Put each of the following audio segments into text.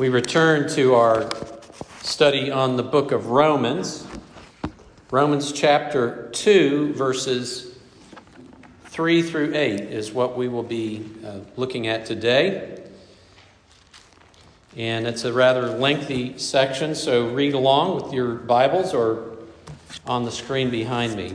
We return to our study on the book of Romans. Romans chapter 2, verses 3 through 8 is what we will be uh, looking at today. And it's a rather lengthy section, so read along with your Bibles or on the screen behind me.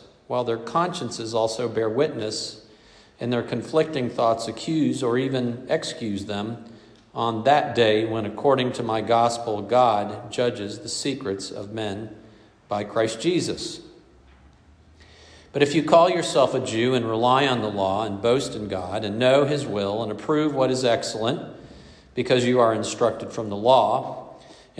while their consciences also bear witness, and their conflicting thoughts accuse or even excuse them on that day when, according to my gospel, God judges the secrets of men by Christ Jesus. But if you call yourself a Jew and rely on the law and boast in God and know his will and approve what is excellent, because you are instructed from the law,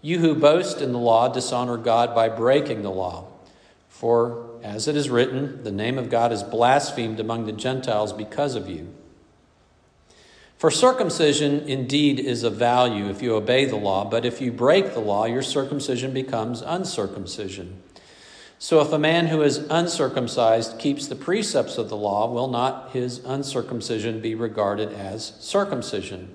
You who boast in the law dishonor God by breaking the law. For, as it is written, the name of God is blasphemed among the Gentiles because of you. For circumcision indeed is of value if you obey the law, but if you break the law, your circumcision becomes uncircumcision. So if a man who is uncircumcised keeps the precepts of the law, will not his uncircumcision be regarded as circumcision?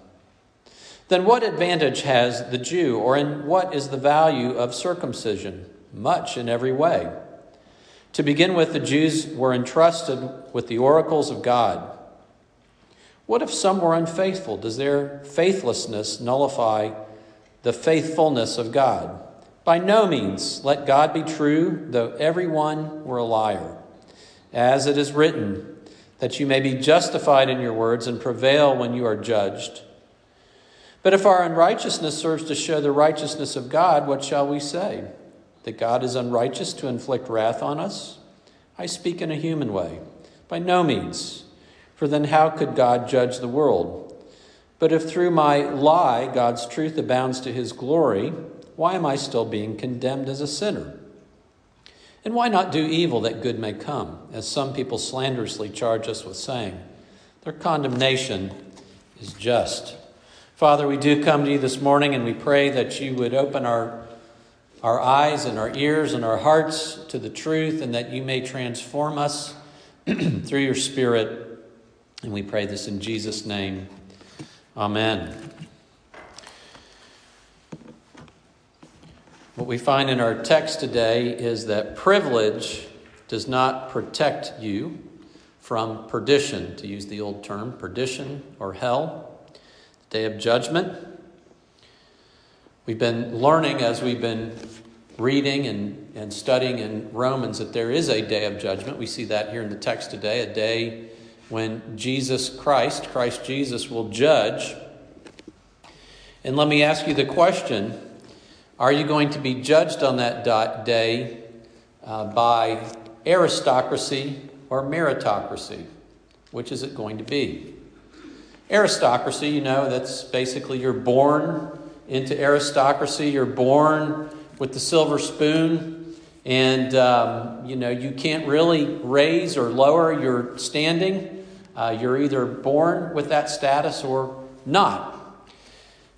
Then what advantage has the Jew, or in what is the value of circumcision? Much in every way. To begin with, the Jews were entrusted with the oracles of God. What if some were unfaithful? Does their faithlessness nullify the faithfulness of God? By no means. Let God be true, though everyone were a liar. As it is written, that you may be justified in your words and prevail when you are judged. But if our unrighteousness serves to show the righteousness of God, what shall we say? That God is unrighteous to inflict wrath on us? I speak in a human way. By no means. For then how could God judge the world? But if through my lie God's truth abounds to his glory, why am I still being condemned as a sinner? And why not do evil that good may come, as some people slanderously charge us with saying? Their condemnation is just. Father, we do come to you this morning and we pray that you would open our, our eyes and our ears and our hearts to the truth and that you may transform us through your Spirit. And we pray this in Jesus' name. Amen. What we find in our text today is that privilege does not protect you from perdition, to use the old term, perdition or hell day of judgment. We've been learning as we've been reading and, and studying in Romans that there is a day of judgment. We see that here in the text today, a day when Jesus Christ, Christ Jesus, will judge. And let me ask you the question Are you going to be judged on that day uh, by aristocracy or meritocracy? Which is it going to be? Aristocracy, you know, that's basically you're born into aristocracy, you're born with the silver spoon, and, um, you know, you can't really raise or lower your standing. Uh, you're either born with that status or not.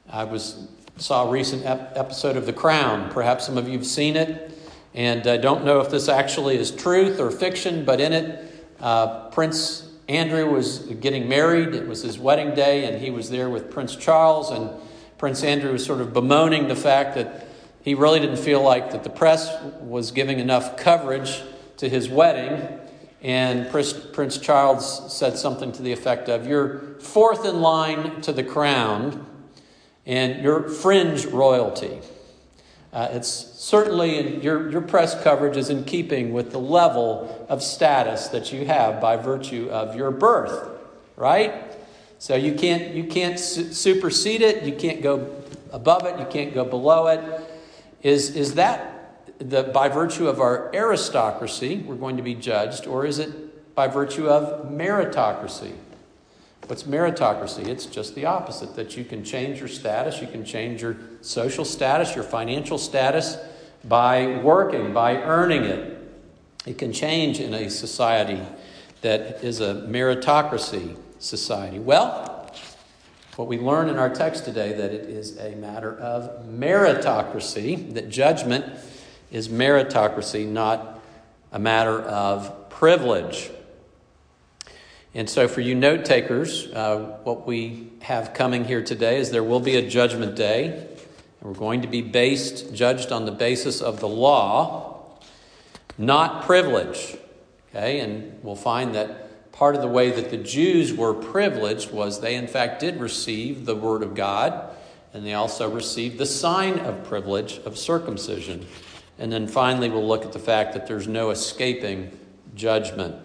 I was saw a recent ep- episode of The Crown. Perhaps some of you have seen it, and I don't know if this actually is truth or fiction, but in it, uh, Prince Andrew was getting married. It was his wedding day, and he was there with Prince Charles, and Prince Andrew was sort of bemoaning the fact that he really didn't feel like that the press was giving enough coverage to his wedding. And Prince Charles said something to the effect of, You're fourth in line to the crown, and you're fringe royalty. Uh, it's certainly in, your, your press coverage is in keeping with the level of status that you have by virtue of your birth, right? So you can't, you can't su- supersede it, you can't go above it, you can't go below it. Is, is that the, by virtue of our aristocracy, we're going to be judged, or is it by virtue of meritocracy? What's meritocracy? It's just the opposite that you can change your status, you can change your social status, your financial status by working, by earning it. It can change in a society that is a meritocracy society. Well, what we learn in our text today that it is a matter of meritocracy, that judgment is meritocracy, not a matter of privilege. And so, for you note takers, uh, what we have coming here today is there will be a judgment day, and we're going to be based, judged on the basis of the law, not privilege. Okay, and we'll find that part of the way that the Jews were privileged was they, in fact, did receive the Word of God, and they also received the sign of privilege of circumcision. And then finally, we'll look at the fact that there's no escaping judgment.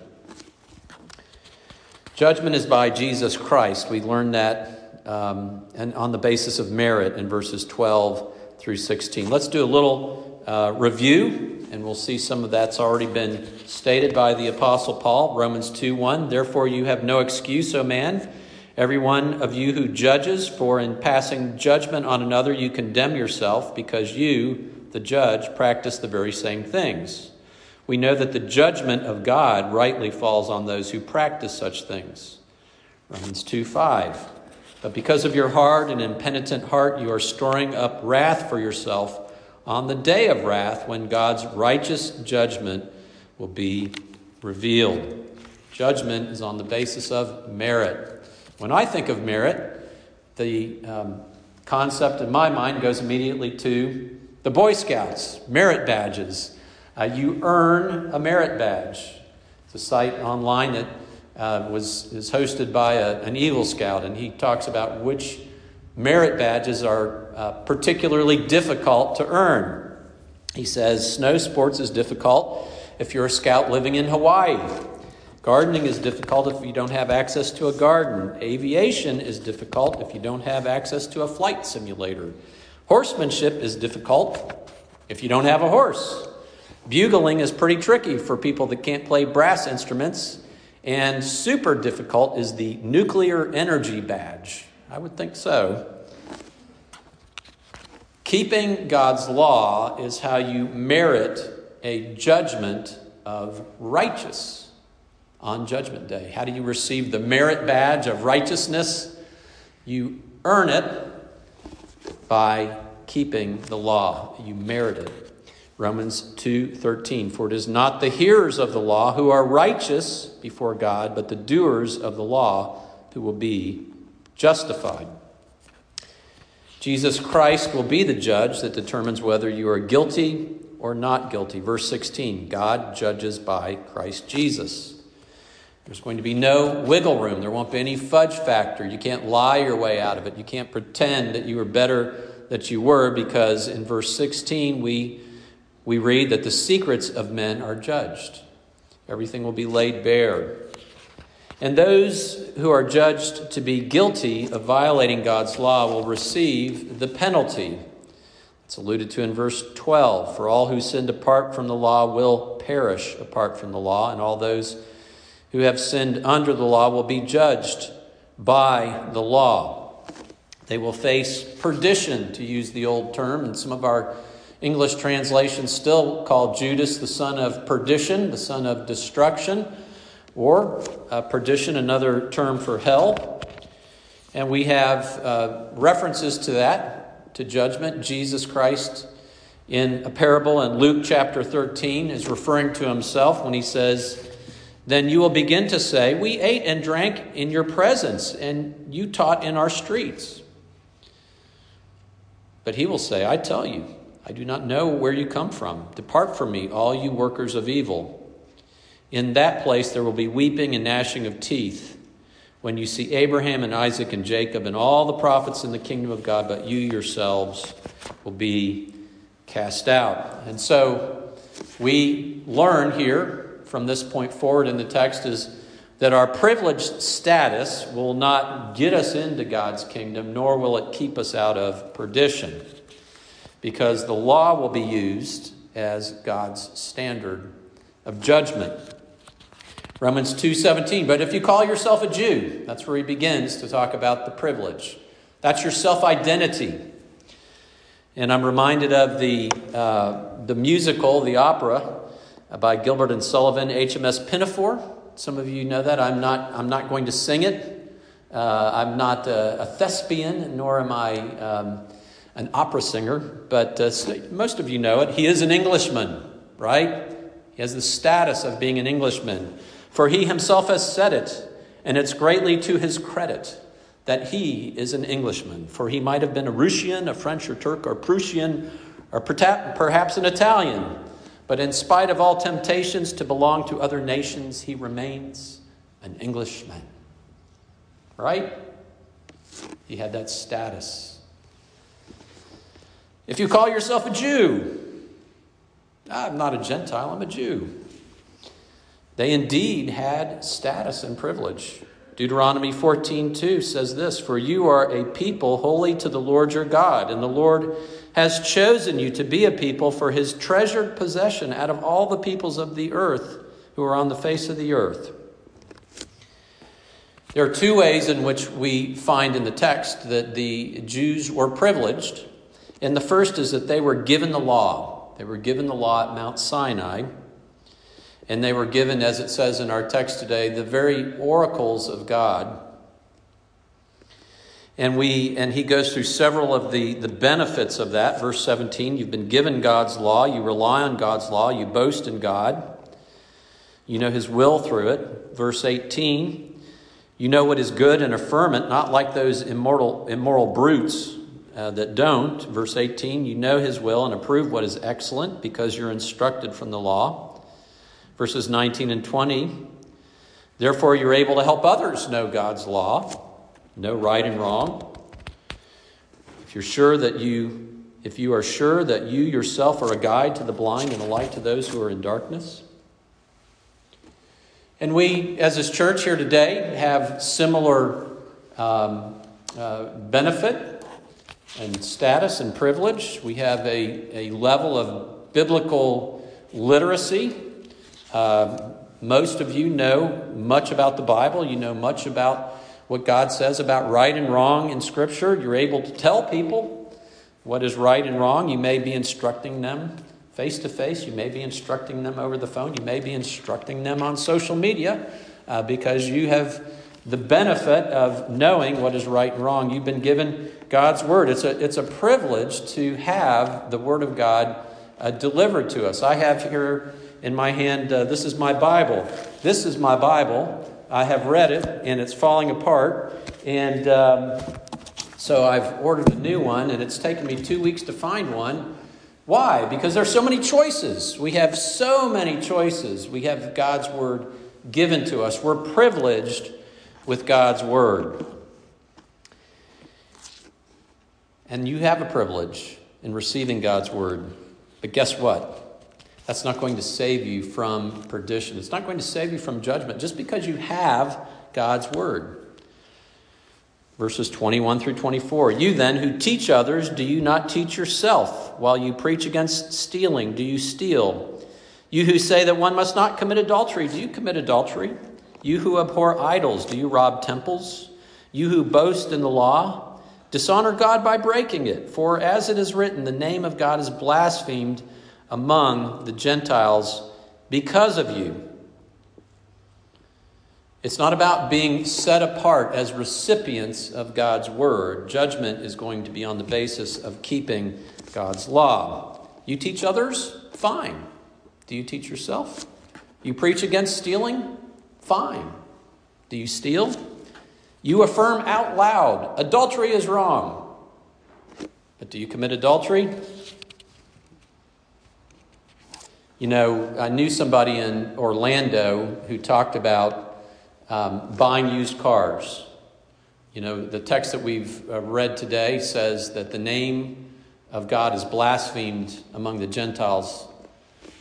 Judgment is by Jesus Christ. We learned that um, and on the basis of merit in verses 12 through 16. Let's do a little uh, review, and we'll see some of that's already been stated by the Apostle Paul. Romans 2 1. Therefore, you have no excuse, O man. Every one of you who judges, for in passing judgment on another, you condemn yourself, because you, the judge, practice the very same things. We know that the judgment of God rightly falls on those who practice such things. Romans 2 5. But because of your hard and impenitent heart, you are storing up wrath for yourself on the day of wrath when God's righteous judgment will be revealed. Judgment is on the basis of merit. When I think of merit, the um, concept in my mind goes immediately to the Boy Scouts, merit badges. Uh, you earn a merit badge. It's a site online that uh, was, is hosted by a, an Eagle Scout, and he talks about which merit badges are uh, particularly difficult to earn. He says snow sports is difficult if you're a scout living in Hawaii. Gardening is difficult if you don't have access to a garden. Aviation is difficult if you don't have access to a flight simulator. Horsemanship is difficult if you don't have a horse. Bugling is pretty tricky for people that can't play brass instruments. And super difficult is the nuclear energy badge. I would think so. Keeping God's law is how you merit a judgment of righteous on Judgment Day. How do you receive the merit badge of righteousness? You earn it by keeping the law. You merit it. Romans 2:13 For it is not the hearers of the law who are righteous before God, but the doers of the law who will be justified. Jesus Christ will be the judge that determines whether you are guilty or not guilty. Verse 16 God judges by Christ Jesus. There's going to be no wiggle room. There won't be any fudge factor. You can't lie your way out of it. You can't pretend that you were better that you were because in verse 16 we we read that the secrets of men are judged. Everything will be laid bare. And those who are judged to be guilty of violating God's law will receive the penalty. It's alluded to in verse 12. For all who sinned apart from the law will perish apart from the law, and all those who have sinned under the law will be judged by the law. They will face perdition, to use the old term. And some of our English translations still call Judas the son of perdition, the son of destruction, or uh, perdition, another term for hell. And we have uh, references to that to judgment. Jesus Christ, in a parable in Luke chapter 13, is referring to himself when he says, Then you will begin to say, We ate and drank in your presence, and you taught in our streets. But he will say, I tell you, I do not know where you come from. Depart from me, all you workers of evil. In that place there will be weeping and gnashing of teeth when you see Abraham and Isaac and Jacob and all the prophets in the kingdom of God, but you yourselves will be cast out. And so we learn here from this point forward in the text is that our privileged status will not get us into God's kingdom, nor will it keep us out of perdition, because the law will be used as God's standard of judgment. Romans 2:17, but if you call yourself a Jew, that's where he begins to talk about the privilege. That's your self-identity. And I'm reminded of the, uh, the musical, the opera by Gilbert and Sullivan, HMS Pinafore. Some of you know that. I'm not, I'm not going to sing it. Uh, I'm not a, a, thespian, nor am I um, an opera singer, but uh, most of you know it. He is an Englishman, right? He has the status of being an Englishman. For he himself has said it, and it's greatly to his credit that he is an Englishman. For he might have been a Russian, a French or Turk or Prussian, or perhaps an Italian. But in spite of all temptations to belong to other nations, he remains an Englishman. Right? He had that status. If you call yourself a Jew, I'm not a Gentile, I'm a Jew. They indeed had status and privilege. Deuteronomy 14:2 says this, "For you are a people holy to the Lord your God, and the Lord has chosen you to be a people for his treasured possession out of all the peoples of the earth who are on the face of the earth." There are two ways in which we find in the text that the Jews were privileged. And the first is that they were given the law. They were given the law at Mount Sinai. And they were given, as it says in our text today, the very oracles of God. And we and he goes through several of the, the benefits of that. Verse 17, you've been given God's law, you rely on God's law, you boast in God. You know his will through it. Verse 18, you know what is good and affirm it, not like those immortal, immoral brutes uh, that don't. Verse 18, you know his will and approve what is excellent because you're instructed from the law verses 19 and 20. Therefore, you're able to help others know God's law, know right and wrong. If you're sure that you if you are sure that you yourself are a guide to the blind and a light to those who are in darkness. And we, as this church here today, have similar um, uh, benefit and status and privilege. We have a, a level of biblical literacy uh, most of you know much about the Bible. You know much about what God says about right and wrong in Scripture. You're able to tell people what is right and wrong. You may be instructing them face to face. You may be instructing them over the phone. You may be instructing them on social media uh, because you have the benefit of knowing what is right and wrong. You've been given God's Word. It's a, it's a privilege to have the Word of God uh, delivered to us. I have here in my hand, uh, this is my Bible. This is my Bible. I have read it, and it's falling apart. And um, so I've ordered a new one, and it's taken me two weeks to find one. Why? Because there's so many choices. We have so many choices. We have God's Word given to us. We're privileged with God's Word. And you have a privilege in receiving God's Word. But guess what? That's not going to save you from perdition. It's not going to save you from judgment just because you have God's word. Verses 21 through 24. You then who teach others, do you not teach yourself? While you preach against stealing, do you steal? You who say that one must not commit adultery, do you commit adultery? You who abhor idols, do you rob temples? You who boast in the law, dishonor God by breaking it. For as it is written, the name of God is blasphemed among the Gentiles because of you. It's not about being set apart as recipients of God's word. Judgment is going to be on the basis of keeping God's law. You teach others? Fine. Do you teach yourself? You preach against stealing? Fine. Do you steal? You affirm out loud adultery is wrong. But do you commit adultery? You know, I knew somebody in Orlando who talked about um, buying used cars. You know, the text that we've uh, read today says that the name of God is blasphemed among the Gentiles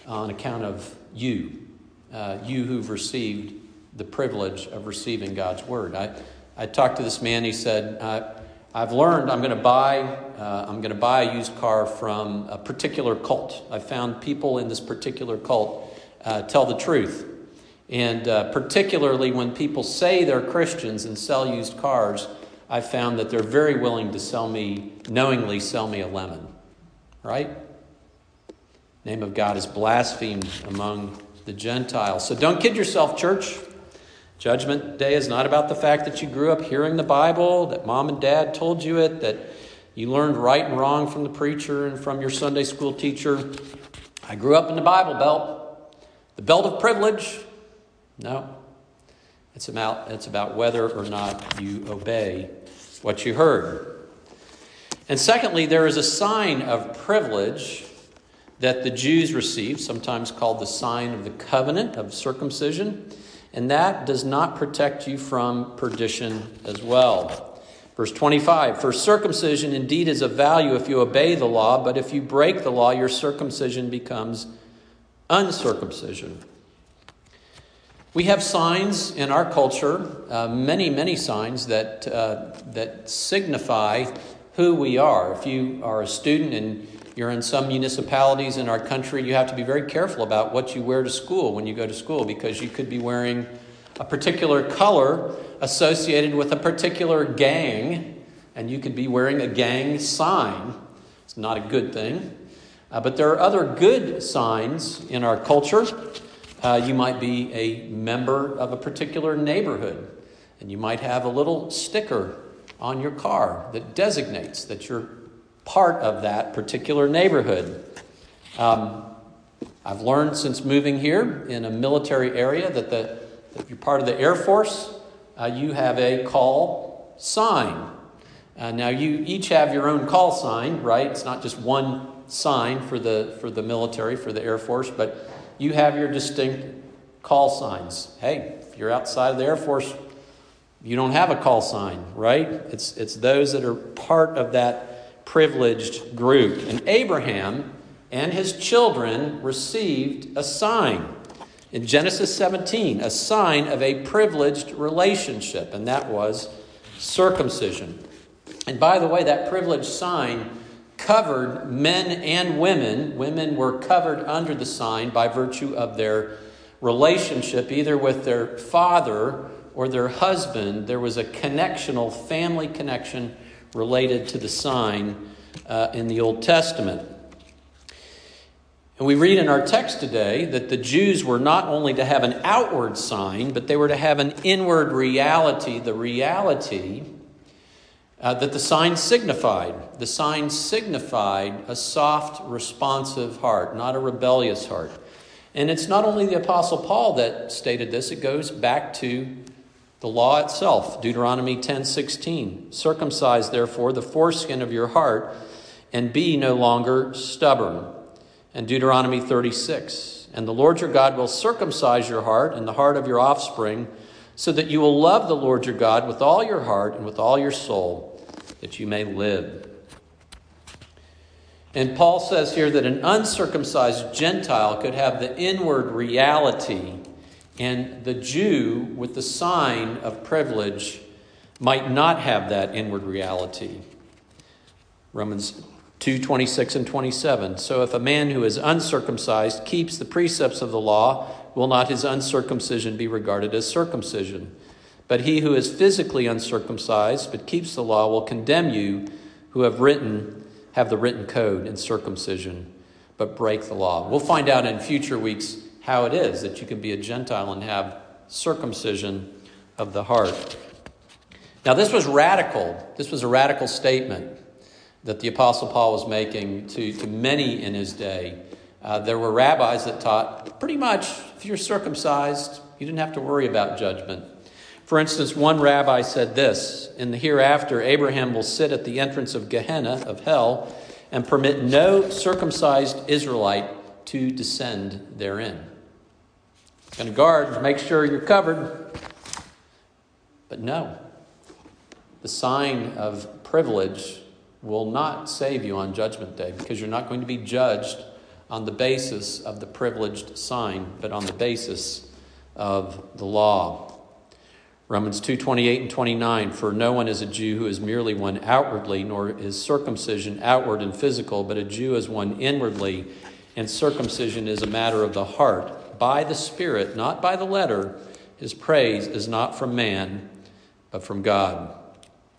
on account of you, uh, you who've received the privilege of receiving God's word. I, I talked to this man, he said, uh, I've learned I'm going to buy uh, I'm going to buy a used car from a particular cult. I found people in this particular cult uh, tell the truth, and uh, particularly when people say they're Christians and sell used cars, I found that they're very willing to sell me knowingly sell me a lemon. Right? Name of God is blasphemed among the Gentiles. So don't kid yourself, church. Judgment Day is not about the fact that you grew up hearing the Bible, that mom and dad told you it, that you learned right and wrong from the preacher and from your Sunday school teacher. I grew up in the Bible Belt, the belt of privilege. No. It's about, it's about whether or not you obey what you heard. And secondly, there is a sign of privilege that the Jews received, sometimes called the sign of the covenant of circumcision and that does not protect you from perdition as well. Verse 25 For circumcision indeed is of value if you obey the law, but if you break the law, your circumcision becomes uncircumcision. We have signs in our culture, uh, many, many signs that, uh, that signify who we are. If you are a student and you're in some municipalities in our country, you have to be very careful about what you wear to school when you go to school because you could be wearing a particular color associated with a particular gang, and you could be wearing a gang sign. It's not a good thing. Uh, but there are other good signs in our culture. Uh, you might be a member of a particular neighborhood, and you might have a little sticker on your car that designates that you're part of that particular neighborhood. Um, I've learned since moving here in a military area that the, if you're part of the Air Force, uh, you have a call sign. Uh, now, you each have your own call sign, right? It's not just one sign for the, for the military, for the Air Force, but you have your distinct call signs. Hey, if you're outside of the Air Force, you don't have a call sign, right? It's, it's those that are part of that privileged group. And Abraham and his children received a sign. In Genesis 17, a sign of a privileged relationship, and that was circumcision. And by the way, that privileged sign covered men and women. Women were covered under the sign by virtue of their relationship, either with their father or their husband. There was a connectional family connection related to the sign uh, in the Old Testament. And we read in our text today that the Jews were not only to have an outward sign, but they were to have an inward reality, the reality uh, that the sign signified. The sign signified a soft, responsive heart, not a rebellious heart. And it's not only the Apostle Paul that stated this, it goes back to the law itself, Deuteronomy 10:16. Circumcise therefore the foreskin of your heart and be no longer stubborn. And Deuteronomy 36. And the Lord your God will circumcise your heart and the heart of your offspring, so that you will love the Lord your God with all your heart and with all your soul, that you may live. And Paul says here that an uncircumcised Gentile could have the inward reality and the Jew, with the sign of privilege, might not have that inward reality. Romans 2 26 and 27. So if a man who is uncircumcised keeps the precepts of the law, will not his uncircumcision be regarded as circumcision? But he who is physically uncircumcised but keeps the law will condemn you who have written have the written code in circumcision but break the law. We'll find out in future weeks how it is that you can be a Gentile and have circumcision of the heart. Now, this was radical. This was a radical statement that the Apostle Paul was making to, to many in his day. Uh, there were rabbis that taught pretty much if you're circumcised, you didn't have to worry about judgment. For instance, one rabbi said this In the hereafter, Abraham will sit at the entrance of Gehenna, of hell, and permit no circumcised Israelite to descend therein. Going to guard, make sure you're covered. But no, the sign of privilege will not save you on Judgment Day because you're not going to be judged on the basis of the privileged sign, but on the basis of the law. Romans 2:28 and 29 for no one is a Jew who is merely one outwardly nor is circumcision outward and physical but a Jew is one inwardly and circumcision is a matter of the heart by the spirit not by the letter his praise is not from man but from God.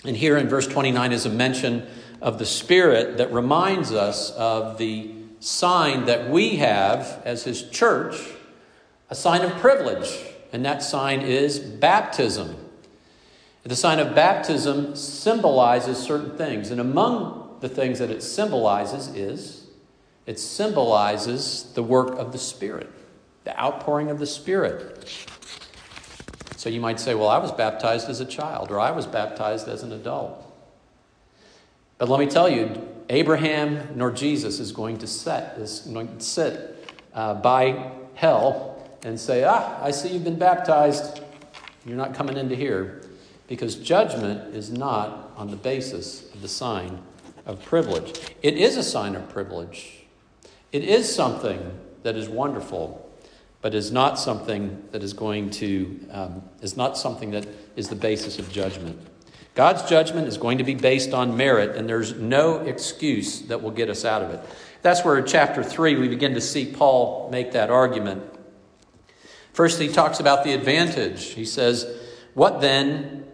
And here in verse 29 is a mention of the spirit that reminds us of the sign that we have as his church, a sign of privilege and that sign is baptism. The sign of baptism symbolizes certain things, and among the things that it symbolizes is it symbolizes the work of the Spirit, the outpouring of the Spirit. So you might say, Well, I was baptized as a child, or I was baptized as an adult. But let me tell you, Abraham nor Jesus is going to set, is going to sit uh, by hell and say, Ah, I see you've been baptized. You're not coming into here. Because judgment is not on the basis of the sign of privilege. It is a sign of privilege. It is something that is wonderful, but is not something that is going to, um, is not something that is the basis of judgment. God's judgment is going to be based on merit, and there's no excuse that will get us out of it. That's where in chapter 3 we begin to see Paul make that argument. First, he talks about the advantage. He says, What then?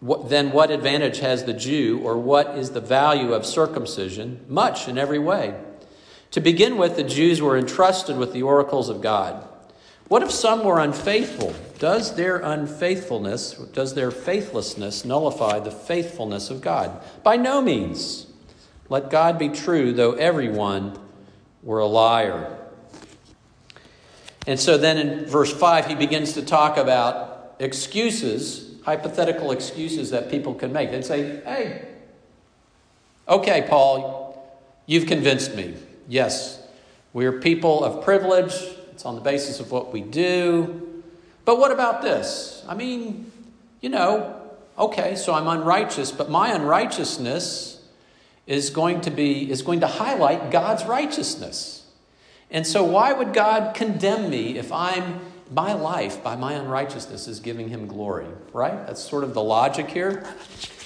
What, then what advantage has the Jew, or what is the value of circumcision? Much in every way. To begin with, the Jews were entrusted with the oracles of God. What if some were unfaithful? Does their unfaithfulness, does their faithlessness nullify the faithfulness of God? By no means. Let God be true, though everyone were a liar. And so then in verse 5, he begins to talk about excuses, hypothetical excuses that people can make. They'd say, hey, okay, Paul, you've convinced me. Yes, we're people of privilege, it's on the basis of what we do. But what about this? I mean, you know, okay, so I'm unrighteous, but my unrighteousness is going to be is going to highlight God's righteousness. And so, why would God condemn me if I'm, my life, by my unrighteousness, is giving him glory? Right? That's sort of the logic here.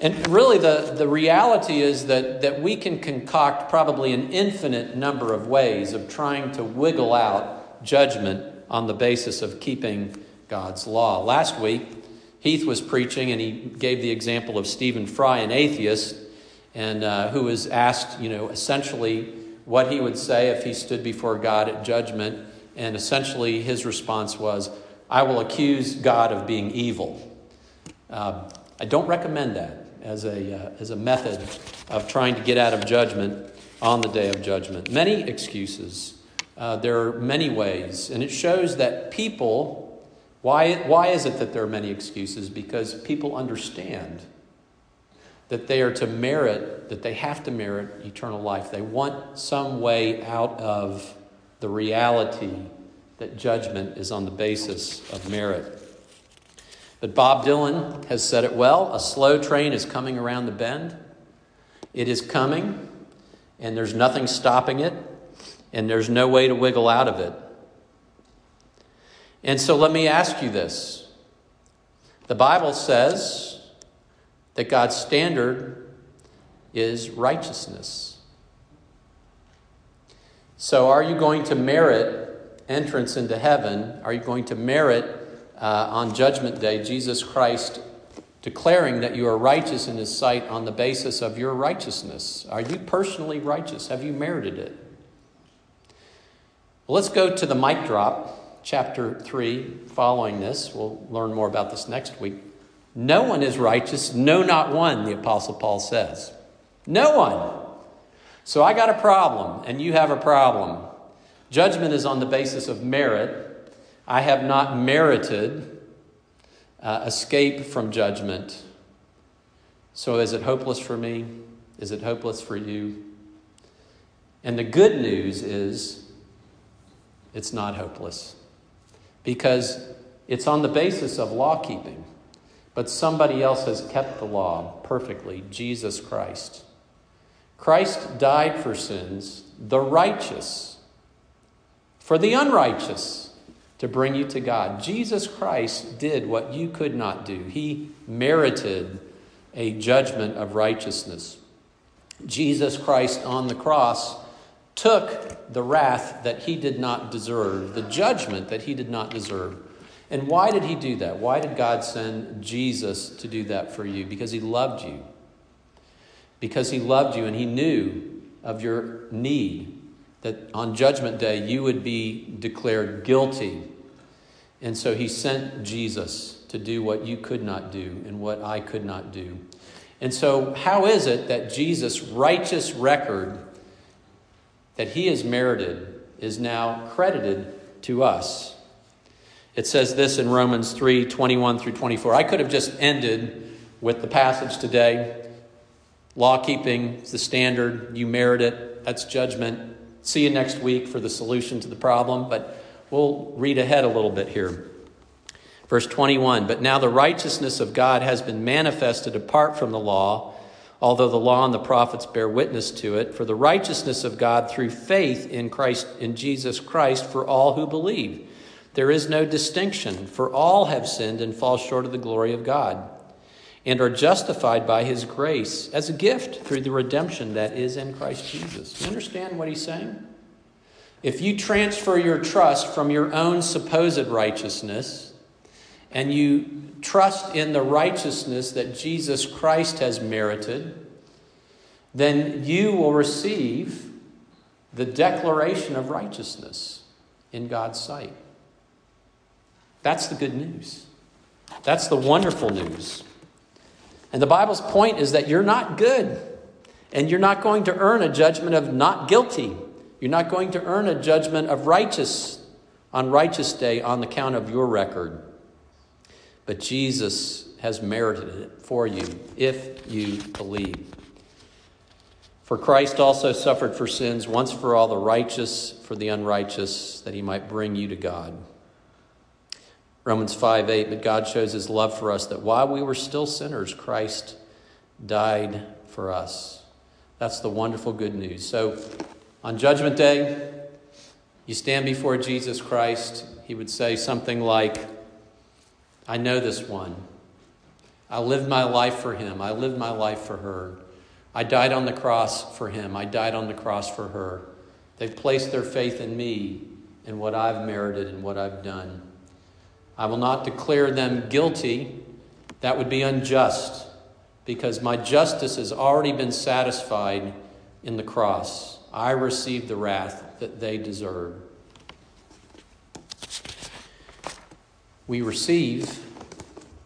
And really, the, the reality is that, that we can concoct probably an infinite number of ways of trying to wiggle out judgment on the basis of keeping God's law. Last week, Heath was preaching and he gave the example of Stephen Fry, an atheist, and uh, who was asked, you know, essentially, what he would say if he stood before God at judgment. And essentially, his response was, I will accuse God of being evil. Uh, I don't recommend that as a, uh, as a method of trying to get out of judgment on the day of judgment. Many excuses. Uh, there are many ways. And it shows that people, why, why is it that there are many excuses? Because people understand that they are to merit, that they have to merit eternal life. They want some way out of the reality that judgment is on the basis of merit. But Bob Dylan has said it well a slow train is coming around the bend. It is coming, and there's nothing stopping it, and there's no way to wiggle out of it. And so let me ask you this. The Bible says that God's standard is righteousness. So, are you going to merit entrance into heaven? Are you going to merit uh, on Judgment Day Jesus Christ declaring that you are righteous in His sight on the basis of your righteousness? Are you personally righteous? Have you merited it? Well, let's go to the mic drop chapter 3, following this, we'll learn more about this next week. No one is righteous, no, not one, the Apostle Paul says. No one. So I got a problem, and you have a problem. Judgment is on the basis of merit. I have not merited uh, escape from judgment. So is it hopeless for me? Is it hopeless for you? And the good news is it's not hopeless because it's on the basis of law keeping. But somebody else has kept the law perfectly Jesus Christ. Christ died for sins, the righteous, for the unrighteous, to bring you to God. Jesus Christ did what you could not do, He merited a judgment of righteousness. Jesus Christ on the cross took the wrath that he did not deserve, the judgment that he did not deserve. And why did he do that? Why did God send Jesus to do that for you? Because he loved you. Because he loved you and he knew of your need, that on Judgment Day you would be declared guilty. And so he sent Jesus to do what you could not do and what I could not do. And so, how is it that Jesus' righteous record that he has merited is now credited to us? It says this in Romans 3 21 through 24. I could have just ended with the passage today. Law keeping is the standard. You merit it. That's judgment. See you next week for the solution to the problem, but we'll read ahead a little bit here. Verse 21 But now the righteousness of God has been manifested apart from the law, although the law and the prophets bear witness to it, for the righteousness of God through faith in Christ in Jesus Christ for all who believe. There is no distinction, for all have sinned and fall short of the glory of God, and are justified by his grace as a gift through the redemption that is in Christ Jesus. You understand what he's saying? If you transfer your trust from your own supposed righteousness, and you trust in the righteousness that Jesus Christ has merited, then you will receive the declaration of righteousness in God's sight. That's the good news. That's the wonderful news. And the Bible's point is that you're not good, and you're not going to earn a judgment of not guilty. You're not going to earn a judgment of righteous on righteous day on the count of your record but Jesus has merited it for you if you believe. For Christ also suffered for sins once for all, the righteous for the unrighteous, that he might bring you to God. Romans 5 8, but God shows his love for us that while we were still sinners, Christ died for us. That's the wonderful good news. So on Judgment Day, you stand before Jesus Christ, he would say something like, I know this one. I lived my life for him. I lived my life for her. I died on the cross for him. I died on the cross for her. They've placed their faith in me and what I've merited and what I've done. I will not declare them guilty. That would be unjust because my justice has already been satisfied in the cross. I received the wrath that they deserve. we receive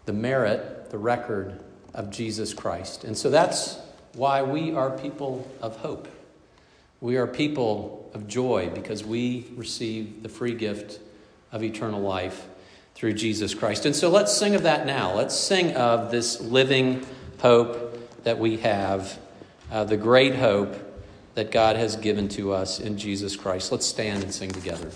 the merit, the record of Jesus Christ. And so that's why we are people of hope. We are people of joy because we receive the free gift of eternal life through Jesus Christ. And so let's sing of that now. Let's sing of this living hope that we have, uh, the great hope that God has given to us in Jesus Christ. Let's stand and sing together.